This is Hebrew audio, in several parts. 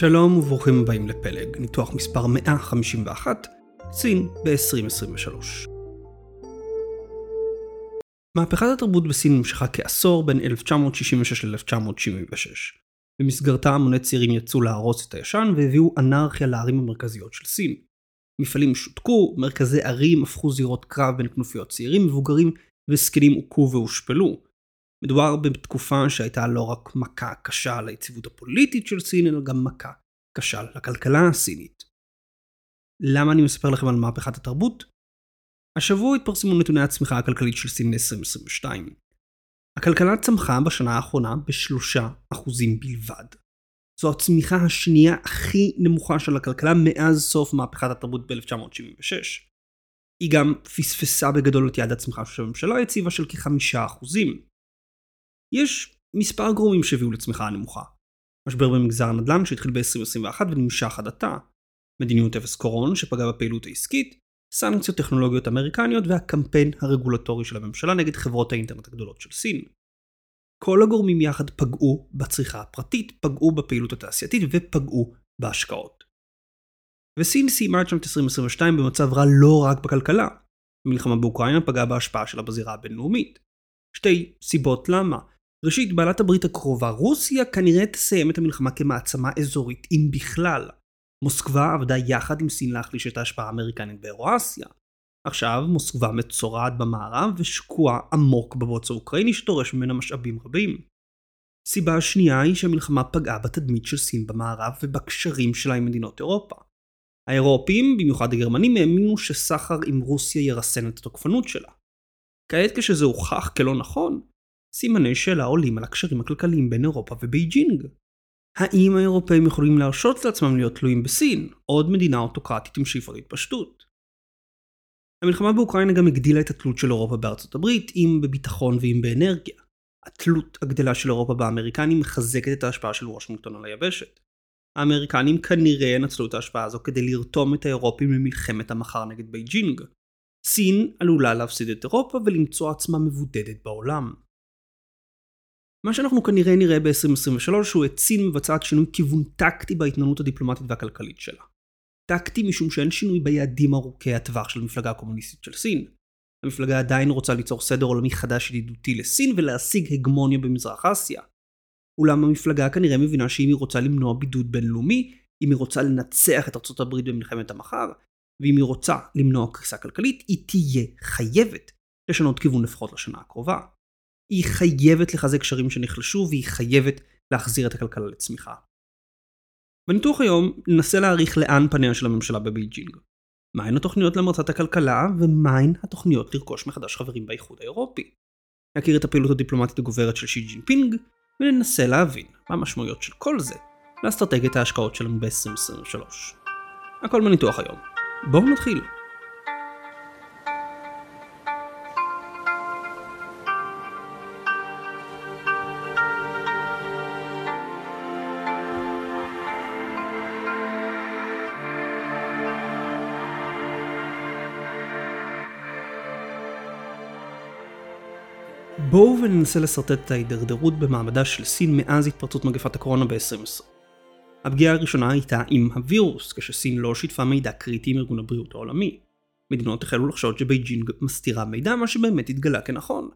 שלום וברוכים הבאים לפלג, ניתוח מספר 151, סין ב-2023. מהפכת התרבות בסין נמשכה כעשור בין 1966 ל-1976. במסגרתה המוני צעירים יצאו להרוס את הישן והביאו אנרכיה לערים המרכזיות של סין. מפעלים שותקו, מרכזי ערים הפכו זירות קרב בין כנופיות צעירים, מבוגרים וזקנים הוכו והושפלו. מדובר בתקופה שהייתה לא רק מכה קשה ליציבות הפוליטית של סין, אלא גם מכה קשה לכלכלה הסינית. למה אני מספר לכם על מהפכת התרבות? השבוע התפרסמו נתוני הצמיחה הכלכלית של סין ל-2022. הכלכלה צמחה בשנה האחרונה ב-3% בלבד. זו הצמיחה השנייה הכי נמוכה של הכלכלה מאז סוף מהפכת התרבות ב-1976. היא גם פספסה בגדול את יעד הצמיחה של הממשלה הציבה של כחמישה אחוזים. יש מספר גורמים שהביאו לצמיחה הנמוכה. משבר במגזר הנדל"ן שהתחיל ב-2021 ונמשך עד עתה, מדיניות אפס קורון שפגע בפעילות העסקית, סנקציות טכנולוגיות אמריקניות והקמפיין הרגולטורי של הממשלה נגד חברות האינטרנט הגדולות של סין. כל הגורמים יחד פגעו בצריכה הפרטית, פגעו בפעילות התעשייתית ופגעו בהשקעות. וסין סיימה את שנת 2022 במצב רע לא רק בכלכלה. המלחמה באוקראינה פגעה בהשפעה שלה בזירה הבינלאומית. שתי סיבות למה. ראשית, בעלת הברית הקרובה, רוסיה כנראה תסיים את המלחמה כמעצמה אזורית, אם בכלל. מוסקבה עבדה יחד עם סין להחליש את ההשפעה האמריקנית באירואסיה. עכשיו מוסקבה מצורעת במערב ושקועה עמוק בבוץ האוקראיני שדורש ממנה משאבים רבים. סיבה שנייה היא שהמלחמה פגעה בתדמית של סין במערב ובקשרים שלה עם מדינות אירופה. האירופים, במיוחד הגרמנים, האמינו שסחר עם רוסיה ירסן את התוקפנות שלה. כעת כשזה הוכח כלא נכון, סימני שאלה עולים על הקשרים הכלכליים בין אירופה ובייג'ינג. האם האירופאים יכולים להרשות לעצמם להיות תלויים בסין, עוד מדינה אוטוקרטית עם שאיפות התפשטות? המלחמה באוקראינה גם הגדילה את התלות של אירופה בארצות הברית, אם בביטחון ואם באנרגיה. התלות הגדלה של אירופה באמריקנים מחזקת את ההשפעה של וושינגטון על היבשת. האמריקנים כנראה ינצלו את ההשפעה הזו כדי לרתום את האירופים למלחמת המחר נגד בייג'ינג. סין עלולה להפסיד את אירופה ולמצוא עצמה מבודדת בעולם. מה שאנחנו כנראה נראה ב-2023 הוא את סין מבצעת שינוי כיוון טקטי בהתנהלות הדיפלומטית והכלכלית שלה. טקטי משום שאין שינוי ביעדים ארוכי הטווח של המפלגה הקומוניסטית של סין. המפלגה עדיין רוצה ליצור סדר עולמי חדש ידידותי לסין ולהשיג הגמוניה במזרח אסיה. אולם המפלגה כנראה מבינה שאם היא רוצה למנוע בידוד בינלאומי, אם היא רוצה לנצח את ארצות הברית במלחמת המחר, ואם היא רוצה למנוע קריסה כלכלית, היא תהיה חייבת לשנות כיוון לפחות לשנה הקרובה. היא חייבת לחזק קשרים שנחלשו והיא חייבת להחזיר את הכלכלה לצמיחה. בניתוח היום ננסה להעריך לאן פניה של הממשלה בבייג'ינג. מהן התוכניות להמרצת הכלכלה ומהן התוכניות לרכוש מחדש חברים באיחוד האירופי. נכיר את הפעילות הדיפלומטית הגוברת של שי ג'ינפינג וננסה להבין מה המשמעויות של כל זה לאסטרטגיית ההשקעות שלנו ב-2023. הכל בניתוח היום. בואו נתחיל. בואו וננסה לשרטט את ההידרדרות במעמדה של סין מאז התפרצות מגפת הקורונה ב-2020. הפגיעה הראשונה הייתה עם הווירוס, כשסין לא שיתפה מידע קריטי עם ארגון הבריאות העולמי. מדינות החלו לחשוד שבייג'ינג מסתירה מידע, מה שבאמת התגלה כנכון.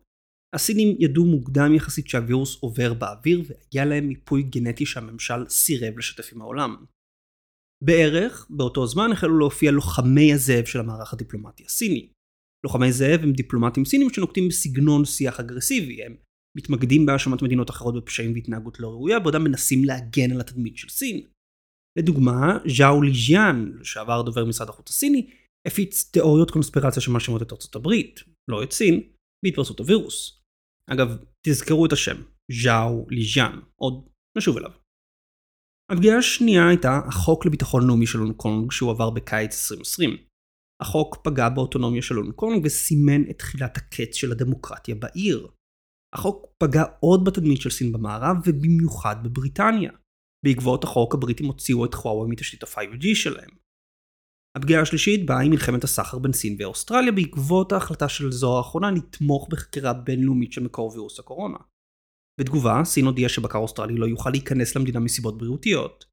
הסינים ידעו מוקדם יחסית שהווירוס עובר באוויר והיה להם מיפוי גנטי שהממשל סירב לשתף עם העולם. בערך באותו זמן החלו להופיע לוחמי הזאב של המערך הדיפלומטי הסיני. לוחמי זאב הם דיפלומטים סינים שנוקטים בסגנון שיח אגרסיבי, הם מתמקדים בהאשמת מדינות אחרות בפשעים והתנהגות לא ראויה, בעודם מנסים להגן על התדמית של סין. לדוגמה, ז'או ליז'יאן, לשעבר דובר משרד החוץ הסיני, הפיץ תיאוריות קונספירציה שמאשימות את ארצות הברית, לא את סין, בהתפרצות הווירוס. אגב, תזכרו את השם, ז'או ליז'יאן, עוד נשוב אליו. הפגיעה השנייה הייתה החוק לביטחון לאומי של הונג קונג שהועבר בקיץ 2020. החוק פגע באוטונומיה של הונג קונג וסימן את תחילת הקץ של הדמוקרטיה בעיר. החוק פגע עוד בתדמית של סין במערב ובמיוחד בבריטניה. בעקבות החוק הבריטים הוציאו את חוואוי מתשתית ה-5G שלהם. הפגיעה השלישית באה עם מלחמת הסחר בין סין ואוסטרליה בעקבות ההחלטה של זו האחרונה לתמוך בחקירה בינלאומית של מקור וירוס הקורונה. בתגובה, סין הודיעה שבקר אוסטרלי לא יוכל להיכנס למדינה מסיבות בריאותיות.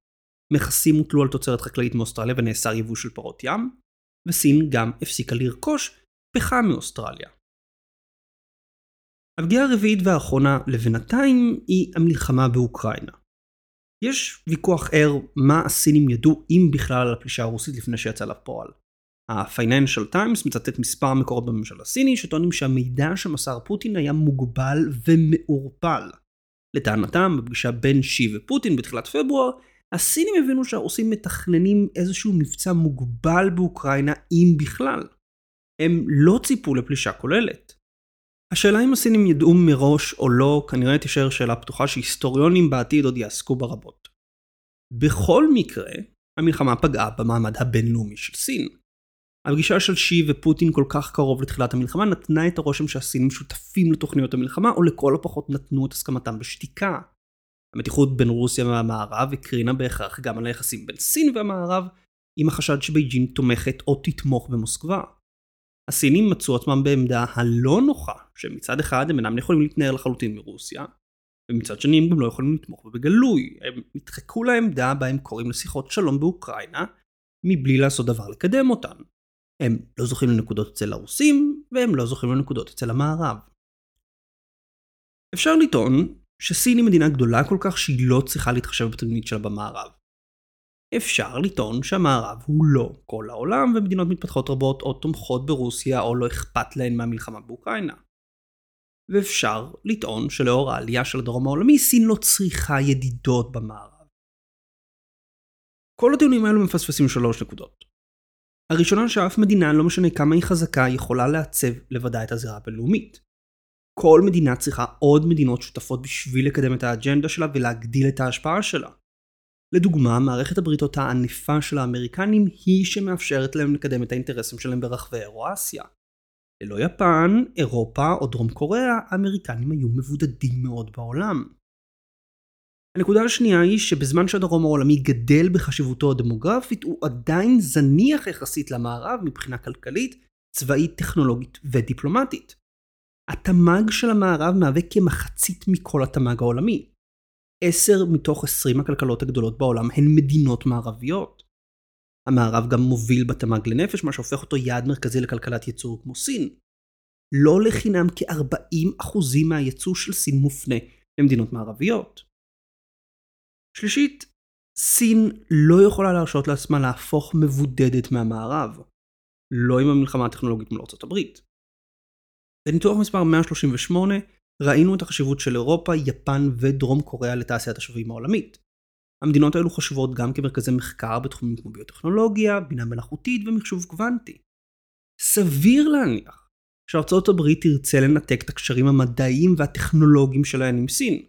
מכסים הוטלו על תוצרת חקלאית מאוסטרליה ונאסר יבוא של פרות ים, וסין גם הפסיקה לרכוש פחם מאוסטרליה. הפגיעה הרביעית והאחרונה לבינתיים היא המלחמה באוקראינה. יש ויכוח ער מה הסינים ידעו אם בכלל על הפלישה הרוסית לפני שיצא לפועל. ה-Financial Times מצטט מספר מקורות בממשל הסיני שטוענים שהמידע שמסר פוטין היה מוגבל ומעורפל. לטענתם, בפגישה בין שי ופוטין בתחילת פברואר, הסינים הבינו שהרוסים מתכננים איזשהו מבצע מוגבל באוקראינה, אם בכלל. הם לא ציפו לפלישה כוללת. השאלה אם הסינים ידעו מראש או לא, כנראה תישאר שאלה פתוחה שהיסטוריונים בעתיד עוד יעסקו בה רבות. בכל מקרה, המלחמה פגעה במעמד הבינלאומי של סין. הפגישה של שי ופוטין כל כך קרוב לתחילת המלחמה נתנה את הרושם שהסינים שותפים לתוכניות המלחמה, או לכל הפחות נתנו את הסכמתם בשתיקה. המתיחות בין רוסיה והמערב הקרינה בהכרח גם על היחסים בין סין והמערב, עם החשד שבייג'ין תומכת או תתמוך במוסקבה. הסינים מצאו עצמם בעמדה הלא נוחה, שמצד אחד הם אינם יכולים להתנער לחלוטין מרוסיה, ומצד שני הם גם לא יכולים לתמוך בה בגלוי. הם נדחקו לעמדה בה הם קוראים לשיחות שלום באוקראינה, מבלי לעשות דבר לקדם אותן. הם לא זוכים לנקודות אצל הרוסים, והם לא זוכים לנקודות אצל המערב. אפשר לטעון שסין היא מדינה גדולה כל כך שהיא לא צריכה להתחשב בתדמית שלה במערב. אפשר לטעון שהמערב הוא לא כל העולם, ומדינות מתפתחות רבות או תומכות ברוסיה או לא אכפת להן מהמלחמה באוקראינה. ואפשר לטעון שלאור העלייה של הדרום העולמי, סין לא צריכה ידידות במערב. כל הטיעונים האלו מפספסים שלוש נקודות. הראשונה שאף מדינה, לא משנה כמה היא חזקה, יכולה לעצב לבדה את הזירה הבינלאומית. כל מדינה צריכה עוד מדינות שותפות בשביל לקדם את האג'נדה שלה ולהגדיל את ההשפעה שלה. לדוגמה, מערכת הבריתות הענפה של האמריקנים היא שמאפשרת להם לקדם את האינטרסים שלהם ברחבי אירואסיה. ללא יפן, אירופה או דרום קוריאה, האמריקנים היו מבודדים מאוד בעולם. הנקודה השנייה היא שבזמן שהדרום העולמי גדל בחשיבותו הדמוגרפית, הוא עדיין זניח יחסית למערב מבחינה כלכלית, צבאית, טכנולוגית ודיפלומטית. התמ"ג של המערב מהווה כמחצית מכל התמ"ג העולמי. 10 מתוך 20 הכלכלות הגדולות בעולם הן מדינות מערביות. המערב גם מוביל בתמ"ג לנפש, מה שהופך אותו יעד מרכזי לכלכלת ייצור כמו סין. לא לחינם כ-40% מהייצוא של סין מופנה למדינות מערביות. שלישית, סין לא יכולה להרשות לעצמה להפוך מבודדת מהמערב. לא עם המלחמה הטכנולוגית מול ארצות הברית. בניתוח מספר 138 ראינו את החשיבות של אירופה, יפן ודרום קוריאה לתעשיית השבויים העולמית. המדינות האלו חשובות גם כמרכזי מחקר בתחומים כמו ביוטכנולוגיה, בינה מלאכותית ומחשוב קוונטי. סביר להניח שארצות הברית תרצה לנתק את הקשרים המדעיים והטכנולוגיים שלהן עם סין.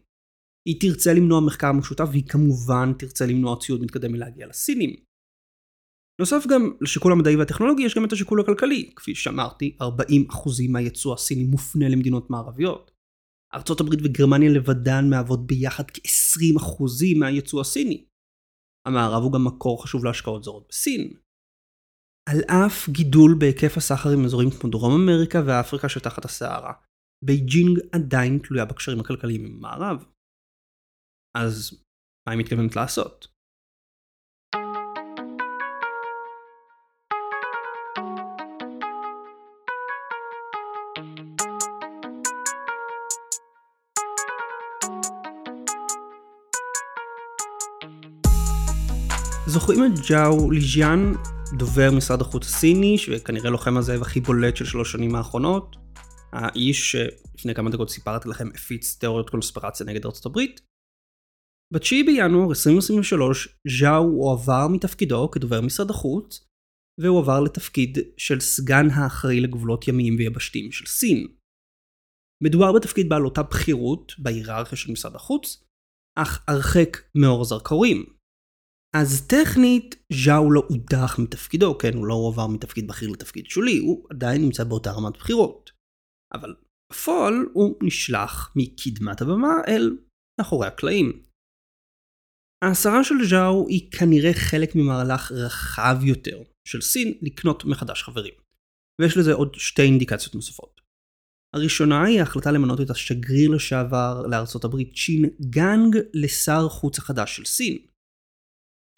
היא תרצה למנוע מחקר משותף והיא כמובן תרצה למנוע ציוד מתקדם מלהגיע לסינים. נוסף גם לשיקול המדעי והטכנולוגי יש גם את השיקול הכלכלי. כפי שאמרתי, 40% מהייצוא הסיני מופנה למדינות מערביות. ארצות הברית וגרמניה לבדן מהוות ביחד כ-20% מהייצוא הסיני. המערב הוא גם מקור חשוב להשקעות זרות בסין. על אף גידול בהיקף הסחר עם אזורים כמו דרום אמריקה ואפריקה שתחת הסהרה, בייג'ינג עדיין תלויה בקשרים הכלכליים עם המערב. אז מה היא מתכוונת לעשות? זוכרים את ג'או ליז'אן, דובר משרד החוץ הסיני, שכנראה לוחם הזאב הכי בולט של שלוש שנים האחרונות? האיש שלפני כמה דקות סיפרתי לכם הפיץ תיאוריות קונספירציה נגד ארצות הברית? ב-9 בינואר 2023 ז'או הועבר מתפקידו כדובר משרד החוץ, והוא עבר לתפקיד של סגן האחראי לגבולות ימיים ויבשתיים של סין. מדובר בתפקיד בעל אותה בכירות בהיררכיה של משרד החוץ, אך הרחק מאור זרקורים. אז טכנית, ז'או לא הודח מתפקידו, כן, הוא לא הועבר מתפקיד בכיר לתפקיד שולי, הוא עדיין נמצא באותה רמת בחירות. אבל בפועל הוא נשלח מקדמת הבמה אל מאחורי הקלעים. ההסרה של ז'או היא כנראה חלק ממהלך רחב יותר של סין לקנות מחדש חברים. ויש לזה עוד שתי אינדיקציות נוספות. הראשונה היא ההחלטה למנות את השגריר לשעבר לארצות הברית צ'ין גאנג לשר חוץ החדש של סין.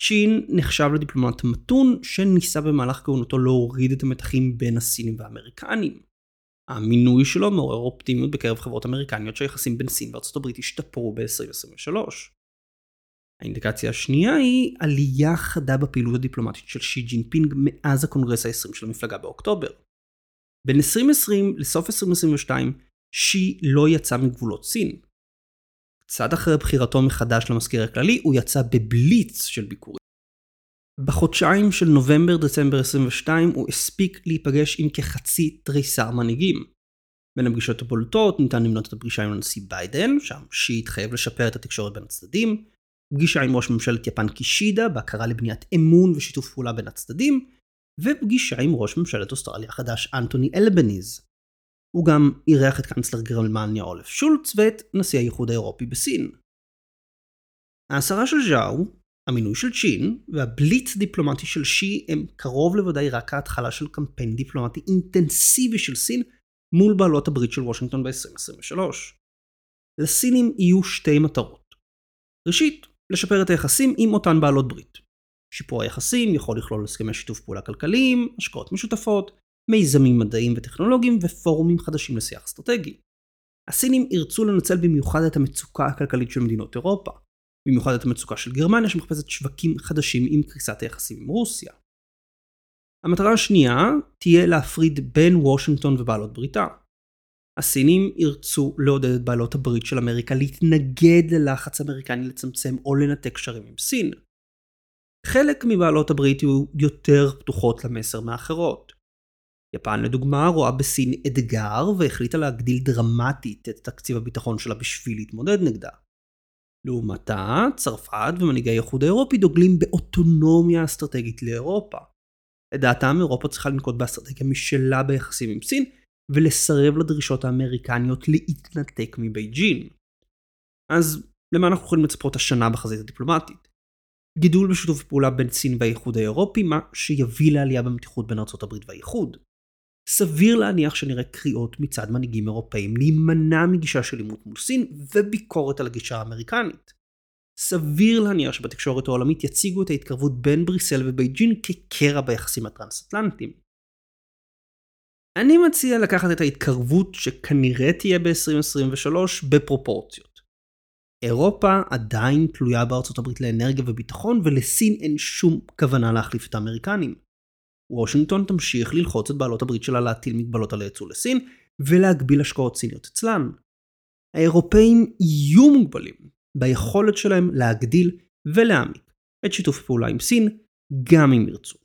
צ'ין נחשב לדיפלומט מתון שניסה במהלך כהונתו להוריד את המתחים בין הסינים והאמריקנים. המינוי שלו מעורר אופטימיות בקרב חברות אמריקניות שהיחסים בין סין וארצות הברית ישתפרו ב-2023. האינדיקציה השנייה היא עלייה חדה בפעילות הדיפלומטית של שי ג'ינפינג מאז הקונגרס ה-20 של המפלגה באוקטובר. בין 2020 לסוף 2022 שי לא יצא מגבולות סין. קצת אחרי בחירתו מחדש למזכיר הכללי הוא יצא בבליץ של ביקורים. בחודשיים של נובמבר-דצמבר 22 הוא הספיק להיפגש עם כחצי תריסר מנהיגים. בין הפגישות הבולטות ניתן למנות את הפגישה עם הנשיא ביידן, שם שי התחייב לשפר את התקשורת בין הצדדים, פגישה עם ראש ממשלת יפן קישידה בהכרה לבניית אמון ושיתוף פעולה בין הצדדים, ופגישה עם ראש ממשלת אוסטרליה החדש אנטוני אלבניז. הוא גם אירח את קאנצלר גרמניה אולף שולץ ואת נשיא האיחוד האירופי בסין. ההסרה של ז'או, המינוי של צ'ין והבליץ דיפלומטי של שי הם קרוב לוודאי רק ההתחלה של קמפיין דיפלומטי אינטנסיבי של סין מול בעלות הברית של וושינגטון ב-2023. לסינים יהיו שתי מטרות. ראשית, לשפר את היחסים עם אותן בעלות ברית. שיפור היחסים יכול לכלול הסכמי שיתוף פעולה כלכליים, השקעות משותפות, מיזמים מדעיים וטכנולוגיים ופורומים חדשים לשיח אסטרטגי. הסינים ירצו לנצל במיוחד את המצוקה הכלכלית של מדינות אירופה, במיוחד את המצוקה של גרמניה שמחפשת שווקים חדשים עם קריסת היחסים עם רוסיה. המטרה השנייה תהיה להפריד בין וושינגטון ובעלות בריתה. הסינים ירצו לעודד את בעלות הברית של אמריקה להתנגד ללחץ אמריקני לצמצם או לנתק קשרים עם סין. חלק מבעלות הברית יהיו יותר פתוחות למסר מאחרות. יפן לדוגמה רואה בסין אתגר והחליטה להגדיל דרמטית את תקציב הביטחון שלה בשביל להתמודד נגדה. לעומתה, צרפת ומנהיגי האיחוד האירופי דוגלים באוטונומיה אסטרטגית לאירופה. לדעתם אירופה צריכה לנקוט באסטרטגיה משלה ביחסים עם סין, ולסרב לדרישות האמריקניות להתנתק מבייג'ין. אז למה אנחנו יכולים לצפות השנה בחזית הדיפלומטית? גידול בשיתוף פעולה בין סין והאיחוד האירופי, מה שיביא לעלייה במתיחות בין ארה"ב והאיחוד. סביר להניח שנראה קריאות מצד מנהיגים אירופאים להימנע מגישה של עימות מול סין וביקורת על הגישה האמריקנית. סביר להניח שבתקשורת העולמית יציגו את ההתקרבות בין בריסל ובייג'ין כקרע ביחסים הטרנס-אטלנטיים. אני מציע לקחת את ההתקרבות שכנראה תהיה ב-2023 בפרופורציות. אירופה עדיין תלויה בארצות הברית לאנרגיה וביטחון ולסין אין שום כוונה להחליף את האמריקנים. וושינגטון תמשיך ללחוץ את בעלות הברית שלה להטיל מגבלות על היצוא לסין ולהגביל השקעות סיניות אצלן. האירופאים יהיו מוגבלים ביכולת שלהם להגדיל ולהעמיק את שיתוף הפעולה עם סין גם אם ירצו.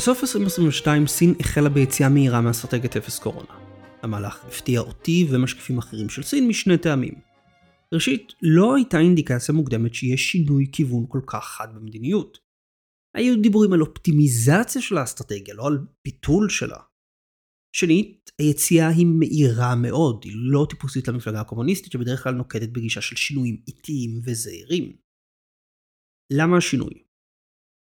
בסוף 2022 סין החלה ביציאה מהירה מאסטרטגיית אפס קורונה. המהלך הפתיע אותי ומשקיפים אחרים של סין משני טעמים. ראשית, לא הייתה אינדיקציה מוקדמת שיש שינוי כיוון כל כך חד במדיניות. היו דיבורים על אופטימיזציה של האסטרטגיה, לא על ביטול שלה. שנית, היציאה היא מהירה מאוד, היא לא טיפוסית למפלגה הקומוניסטית שבדרך כלל נוקטת בגישה של שינויים איטיים וזהירים. למה השינוי?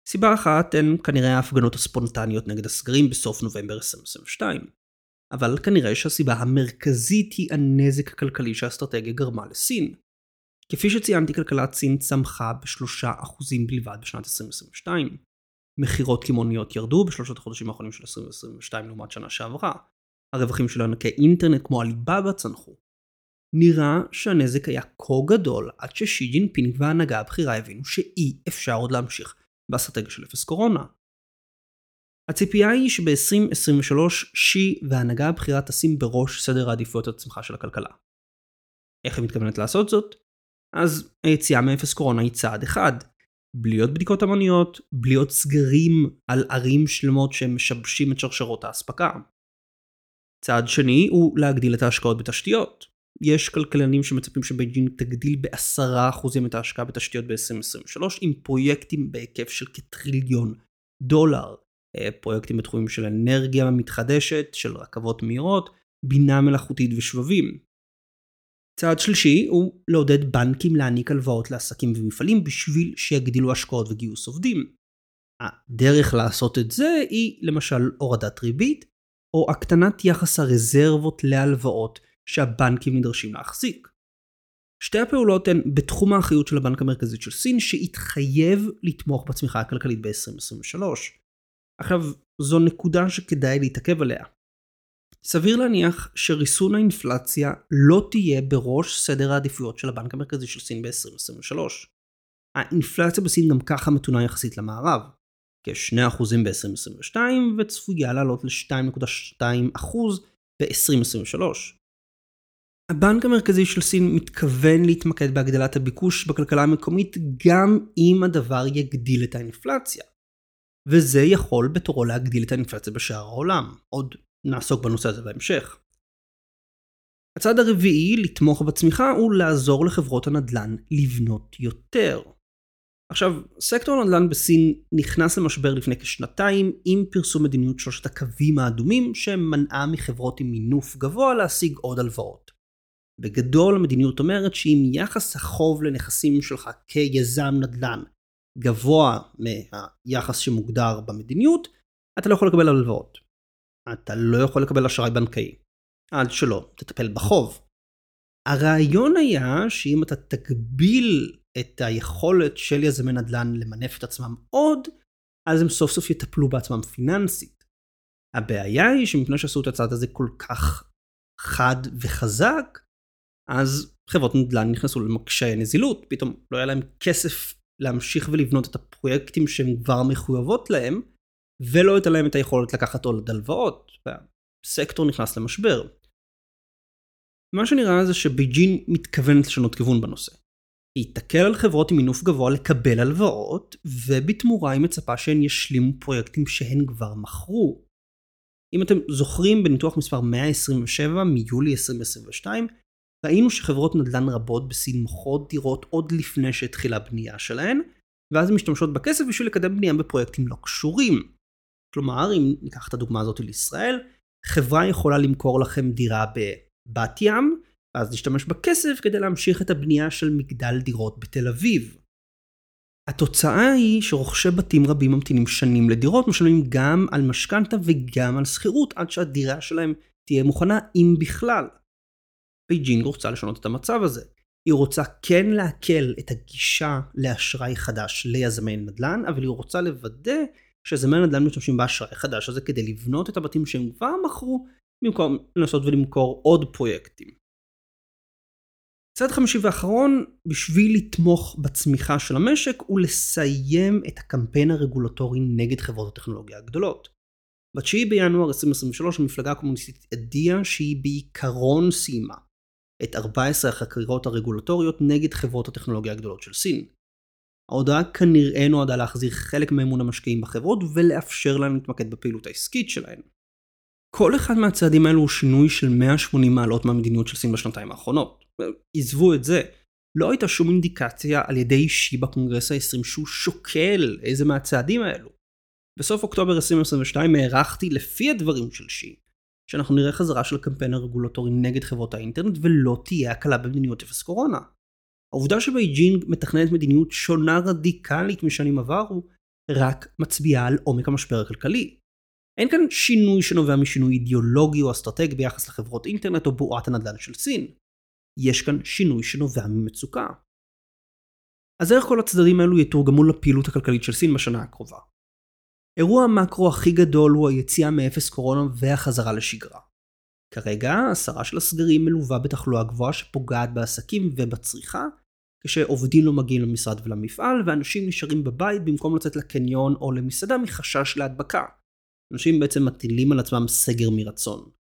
סיבה אחת הן כנראה ההפגנות הספונטניות נגד הסגרים בסוף נובמבר 2022. אבל כנראה שהסיבה המרכזית היא הנזק הכלכלי שהאסטרטגיה גרמה לסין. כפי שציינתי, כלכלת סין צמחה ב-3% בלבד בשנת 2022. מכירות קמעוניות ירדו בשלושת החודשים האחרונים של 2022 לעומת שנה שעברה. הרווחים של ענקי אינטרנט כמו עליבאבא צנחו. נראה שהנזק היה כה גדול עד ששי ג'ינפינג וההנהגה הבכירה הבינו שאי אפשר עוד להמשיך באסטרטגיה של אפס קורונה. הציפייה היא שב-2023 שי וההנהגה הבכירה תשים בראש סדר העדיפויות הצמחה של הכלכלה. איך היא מתכוונת לעשות זאת? אז היציאה מאפס קורונה היא צעד אחד. בלי עוד בדיקות המוניות, בלי עוד סגרים על ערים שלמות שמשבשים את שרשרות האספקה. צעד שני הוא להגדיל את ההשקעות בתשתיות. יש כלכלנים שמצפים שבייג'ינג תגדיל ב-10% את ההשקעה בתשתיות ב-2023 עם פרויקטים בהיקף של כטריליון דולר. אה, פרויקטים בתחומים של אנרגיה מתחדשת, של רכבות מהירות, בינה מלאכותית ושבבים. צעד שלישי הוא לעודד בנקים להעניק הלוואות לעסקים ומפעלים בשביל שיגדילו השקעות וגיוס עובדים. הדרך לעשות את זה היא למשל הורדת ריבית, או הקטנת יחס הרזרבות להלוואות שהבנקים נדרשים להחזיק. שתי הפעולות הן בתחום האחריות של הבנק המרכזי של סין, שהתחייב לתמוך בצמיחה הכלכלית ב-2023. עכשיו, זו נקודה שכדאי להתעכב עליה. סביר להניח שריסון האינפלציה לא תהיה בראש סדר העדיפויות של הבנק המרכזי של סין ב-2023. האינפלציה בסין גם ככה מתונה יחסית למערב, כ-2% ב-2022 וצפויה לעלות ל-2.2% ב-2023. הבנק המרכזי של סין מתכוון להתמקד בהגדלת הביקוש בכלכלה המקומית גם אם הדבר יגדיל את האינפלציה. וזה יכול בתורו להגדיל את האינפלציה בשאר העולם. עוד נעסוק בנושא הזה בהמשך. הצעד הרביעי לתמוך בצמיחה הוא לעזור לחברות הנדל"ן לבנות יותר. עכשיו, סקטור הנדל"ן בסין נכנס למשבר לפני כשנתיים עם פרסום מדיניות שלושת הקווים האדומים שמנעה מחברות עם מינוף גבוה להשיג עוד הלוואות. בגדול המדיניות אומרת שאם יחס החוב לנכסים שלך כיזם נדל"ן גבוה מהיחס שמוגדר במדיניות, אתה לא יכול לקבל הלוואות. אתה לא יכול לקבל אשראי בנקאי. עד שלא תטפל בחוב. הרעיון היה שאם אתה תגביל את היכולת של יזמי נדל"ן למנף את עצמם עוד, אז הם סוף סוף יטפלו בעצמם פיננסית. הבעיה היא שמפני שעשו את הצעד הזה כל כך חד וחזק, אז חברות נדל"ן נכנסו למקשיי נזילות, פתאום לא היה להם כסף להמשיך ולבנות את הפרויקטים שהן כבר מחויבות להם, ולא הייתה להם את היכולת לקחת עוד הלוואות, והסקטור נכנס למשבר. מה שנראה זה שבייג'ין מתכוונת לשנות כיוון בנושא. היא תקל על חברות עם מינוף גבוה לקבל הלוואות, ובתמורה היא מצפה שהן ישלימו פרויקטים שהן כבר מכרו. אם אתם זוכרים בניתוח מספר 127 מיולי 2022, ראינו שחברות נדל"ן רבות בסין מוכרות דירות עוד לפני שהתחילה הבנייה שלהן, ואז הן משתמשות בכסף בשביל לקדם בנייה בפרויקטים לא קשורים. כלומר, אם ניקח את הדוגמה הזאת לישראל, חברה יכולה למכור לכם דירה בבת ים, ואז להשתמש בכסף כדי להמשיך את הבנייה של מגדל דירות בתל אביב. התוצאה היא שרוכשי בתים רבים ממתינים שנים לדירות, משלמים גם על משכנתה וגם על שכירות עד שהדירה שלהם תהיה מוכנה, אם בכלל. בייג'ינג רוצה לשנות את המצב הזה. היא רוצה כן להקל את הגישה לאשראי חדש ליזמי נדל"ן, אבל היא רוצה לוודא שיזמי נדל"ן משתמשים באשראי חדש הזה כדי לבנות את הבתים שהם כבר מכרו, במקום לנסות ולמכור עוד פרויקטים. צעד חמישי ואחרון, בשביל לתמוך בצמיחה של המשק, הוא לסיים את הקמפיין הרגולטורי נגד חברות הטכנולוגיה הגדולות. ב-9 בינואר 2023 המפלגה הקומוניסטית הודיעה שהיא בעיקרון סיימה את 14 החקירות הרגולטוריות נגד חברות הטכנולוגיה הגדולות של סין. ההודעה כנראה נועדה להחזיר חלק מאמון המשקיעים בחברות ולאפשר להם להתמקד בפעילות העסקית שלהם. כל אחד מהצעדים האלו הוא שינוי של 180 מעלות מהמדיניות של סין בשנתיים האחרונות. עזבו את זה, לא הייתה שום אינדיקציה על ידי שי בקונגרס ה-20 שהוא שוקל איזה מהצעדים האלו. בסוף אוקטובר 2022 הערכתי לפי הדברים של שי, שאנחנו נראה חזרה של הקמפיין הרגולטורי נגד חברות האינטרנט ולא תהיה הקלה במדיניות אפס קורונה. העובדה שבייג'ינג מתכננת מדיניות שונה רדיקלית משנים עברו, רק מצביעה על עומק המשבר הכלכלי. אין כאן שינוי שנובע משינוי אידיאולוגי או אסטרטגי ביחס לחברות אינטרנט או בועת הנדל"ן של סין. יש כאן שינוי שנובע ממצוקה. אז איך כל הצדדים האלו יתורגמו לפעילות הכלכלית של סין בשנה הקרובה? אירוע המקרו הכי גדול הוא היציאה מאפס קורונה והחזרה לשגרה. כרגע, הסרה של הסגרים מלווה בתחלואה גבוהה שפוגעת בעסקים ובצריכה, כשעובדים לא מגיעים למשרד ולמפעל, ואנשים נשארים בבית במקום לצאת לקניון או למסעדה מחשש להדבקה. אנשים בעצם מטילים על עצמם סגר מרצון.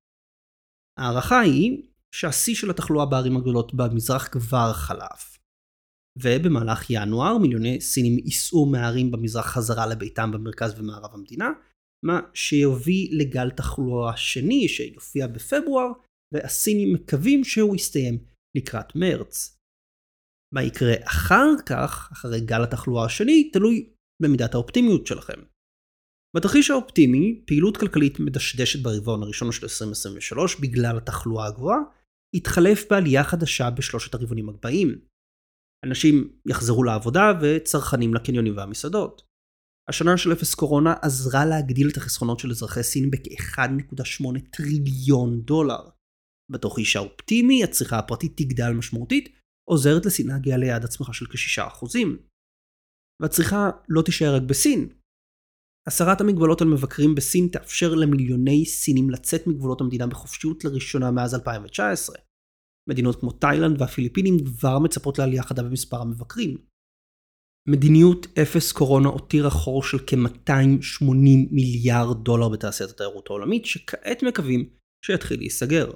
ההערכה היא שהשיא של התחלואה בערים הגדולות במזרח כבר חלף. ובמהלך ינואר מיליוני סינים ייסעו מהערים במזרח חזרה לביתם במרכז ומערב המדינה, מה שיוביל לגל תחלואה שני שיופיע בפברואר, והסינים מקווים שהוא יסתיים לקראת מרץ. מה יקרה אחר כך, אחרי גל התחלואה השני, תלוי במידת האופטימיות שלכם. בתרחיש האופטימי, פעילות כלכלית מדשדשת ברבעון הראשון של 2023 בגלל התחלואה הגבוהה, יתחלף בעלייה חדשה בשלושת הרבעונים הבאים. אנשים יחזרו לעבודה וצרכנים לקניונים והמסעדות. השנה של אפס קורונה עזרה להגדיל את החסכונות של אזרחי סין בכ-1.8 טריליון דולר. בתרחיש האופטימי, הצריכה הפרטית תגדל משמעותית, עוזרת לסין להגיע ליעד הצמיחה של כ-6%. והצריכה לא תישאר רק בסין. הסרת המגבלות על מבקרים בסין תאפשר למיליוני סינים לצאת מגבולות המדינה בחופשיות לראשונה מאז 2019. מדינות כמו תאילנד והפיליפינים כבר מצפות לעלייה חדה במספר המבקרים. מדיניות אפס קורונה הותירה חור של כ-280 מיליארד דולר בתעשיית התיירות העולמית, שכעת מקווים שיתחיל להיסגר.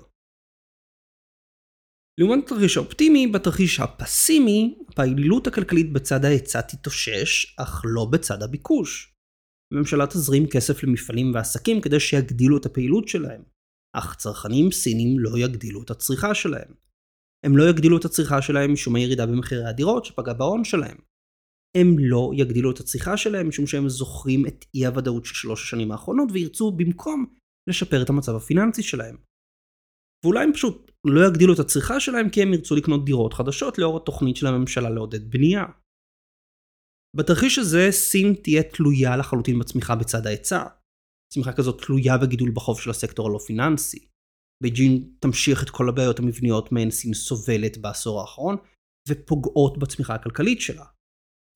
לעומת התרחיש האופטימי, בתרחיש הפסימי, הפעילות הכלכלית בצד ההיצע תתאושש, אך לא בצד הביקוש. הממשלה תזרים כסף למפעלים ועסקים כדי שיגדילו את הפעילות שלהם, אך צרכנים סינים לא יגדילו את הצריכה שלהם. הם לא יגדילו את הצריכה שלהם משום הירידה במחירי הדירות שפגע בהון שלהם. הם לא יגדילו את הצריכה שלהם משום שהם זוכרים את אי הוודאות של שלוש השנים האחרונות וירצו במקום לשפר את המצב הפיננסי שלהם. ואולי הם פשוט לא יגדילו את הצריכה שלהם כי הם ירצו לקנות דירות חדשות לאור התוכנית של הממשלה לעודד בנייה. בתרחיש הזה סין תהיה תלויה לחלוטין בצמיחה בצד ההיצע. צמיחה כזאת תלויה בגידול בחוב של הסקטור הלא פיננסי. בייג'ין תמשיך את כל הבעיות המבניות מהן סין סובלת בעשור האחרון, ופוגעות בצמיחה הכלכלית שלה.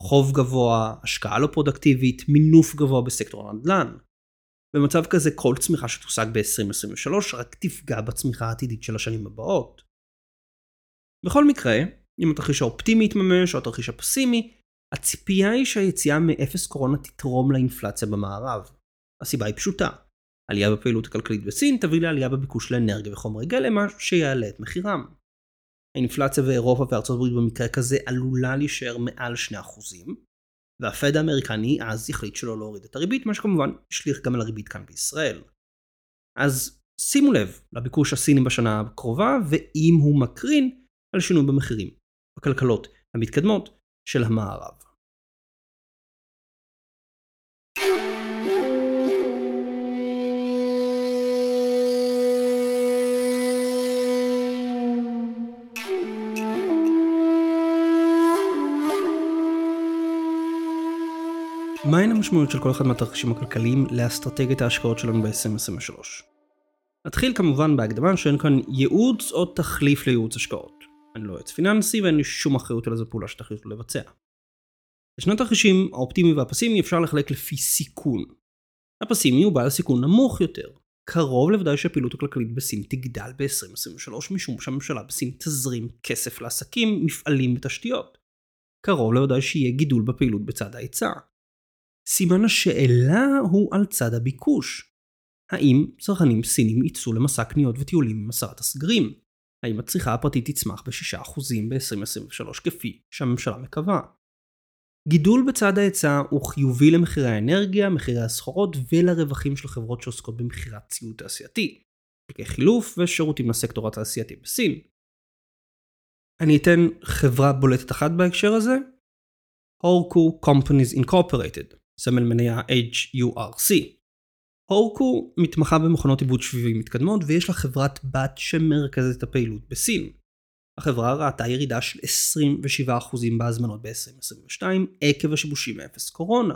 חוב גבוה, השקעה לא פרודקטיבית, מינוף גבוה בסקטור הנדל"ן. במצב כזה כל צמיחה שתושג ב-2023 רק תפגע בצמיחה העתידית של השנים הבאות. בכל מקרה, אם התרחיש האופטימי יתממש או התרחיש הפסימי, הציפייה היא שהיציאה מאפס קורונה תתרום לאינפלציה במערב. הסיבה היא פשוטה. עלייה בפעילות הכלכלית בסין תביא לעלייה בביקוש לאנרגיה וחומרי גלם, מה שיעלה את מחירם. האינפלציה באירופה וארצות הברית במקרה כזה עלולה להישאר מעל 2%, והפד האמריקני אז החליט שלא להוריד את הריבית, מה שכמובן השליך גם על הריבית כאן בישראל. אז שימו לב לביקוש הסיני בשנה הקרובה, ואם הוא מקרין על שינוי במחירים בכלכלות המתקדמות של המערב. מהן המשמעויות של כל אחד מהתרחישים הכלכליים לאסטרטגיית ההשקעות שלנו ב-2023? נתחיל כמובן בהקדמה שאין כאן ייעוץ או תחליף לייעוץ השקעות. אני לא יועץ פיננסי ואין לי שום אחריות על איזה פעולה שתחליטו לבצע. את שני התרחישים, האופטימי והפסימי, אפשר לחלק לפי סיכון. הפסימי הוא בעל סיכון נמוך יותר. קרוב לוודאי שהפעילות הכלכלית בסין תגדל ב-2023 משום שהממשלה בסין תזרים כסף לעסקים, מפעלים ותשתיות. קרוב לוודאי שיהיה גידול בפעילות בצד ההיצע. סימן השאלה הוא על צד הביקוש. האם צרכנים סינים יצאו למסע קניות וטיולים עם הסרת הסגרים? האם הצריכה הפרטית תצמח ב-6% ב-2023 כפי שהממשלה מקווה? גידול בצד ההיצע הוא חיובי למחירי האנרגיה, מחירי הסחורות ולרווחים של חברות שעוסקות במכירת ציוד תעשייתי, חלקי חילוף ושירותים לסקטור התעשייתי בסין. אני אתן חברה בולטת אחת בהקשר הזה, הורקו Companies Incorporated, סמל מניה HURC. הורקו מתמחה במכונות עיבוד שביבים מתקדמות ויש לה חברת בת שמרכזת את הפעילות בסין. החברה ראתה ירידה של 27% בהזמנות ב-2022 עקב השיבושים מאפס קורונה.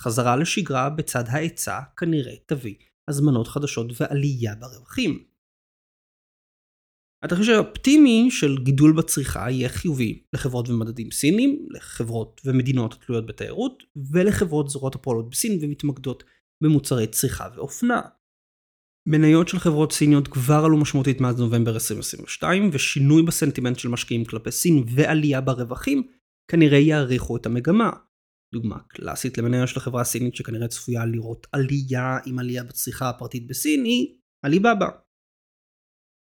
חזרה לשגרה בצד ההיצע כנראה תביא הזמנות חדשות ועלייה ברווחים. התרחיש האופטימי של גידול בצריכה יהיה חיובי לחברות ומדדים סינים, לחברות ומדינות התלויות בתיירות, ולחברות זרות הפועלות בסין ומתמקדות במוצרי צריכה ואופנה. מניות של חברות סיניות כבר עלו משמעותית מאז נובמבר 2022, ושינוי בסנטימנט של משקיעים כלפי סין ועלייה ברווחים כנראה יעריכו את המגמה. דוגמה קלאסית למניה של החברה הסינית שכנראה צפויה לראות עלייה עם עלייה בצריכה הפרטית בסין היא עליבאבא.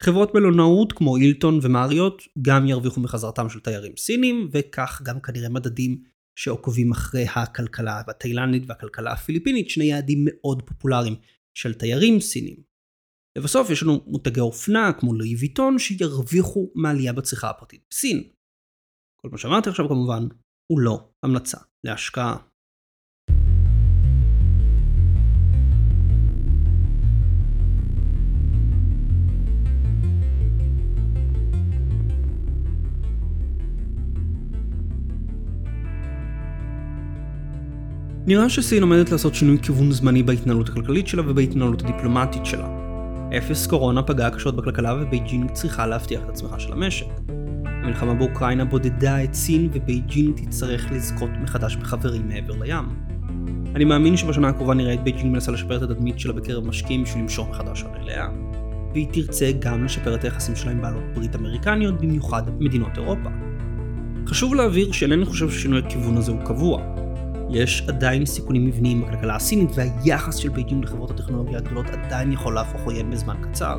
חברות מלונאות כמו אילטון ומריות גם ירוויחו מחזרתם של תיירים סינים, וכך גם כנראה מדדים שעוקבים אחרי הכלכלה התאילנדית והכלכלה הפיליפינית, שני יעדים מאוד פופולריים של תיירים סינים. לבסוף יש לנו מותגי אופנה כמו לואי ויטון שירוויחו מעלייה בצריכה הפרטית בסין. כל מה שאמרתי עכשיו כמובן הוא לא המלצה להשקעה. נראה שסין עומדת לעשות שינוי כיוון זמני בהתנהלות הכלכלית שלה ובהתנהלות הדיפלומטית שלה. אפס קורונה פגעה קשות בכלכלה ובייג'ינג צריכה להבטיח את הצמיחה של המשק. המלחמה באוקראינה בודדה את סין ובייג'ינג תצטרך לזכות מחדש בחברים מעבר לים. אני מאמין שבשנה הקרובה נראה את בייג'ינג מנסה לשפר את התדמית שלה בקרב משקיעים בשביל למשוך מחדש אליה. והיא תרצה גם לשפר את היחסים שלה עם בעלות ברית אמריקניות, במיוחד מדינות אירופה. חשוב להבהיר שאינני חושב ששינוי הכיוון הזה הוא קבוע. יש עדיין סיכונים מבניים בכלכלה הסינית והיחס של בייג'ינג לחברות הטכנולוגיה הגדולות עדיין יכול להפוך עוין בזמן קצר.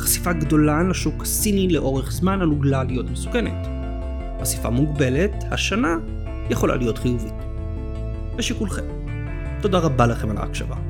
חשיפה גדולה לשוק הסיני לאורך זמן עלולה להיות מסוכנת. חשיפה מוגבלת, השנה, יכולה להיות חיובית. לשיקולכם. תודה רבה לכם על ההקשבה.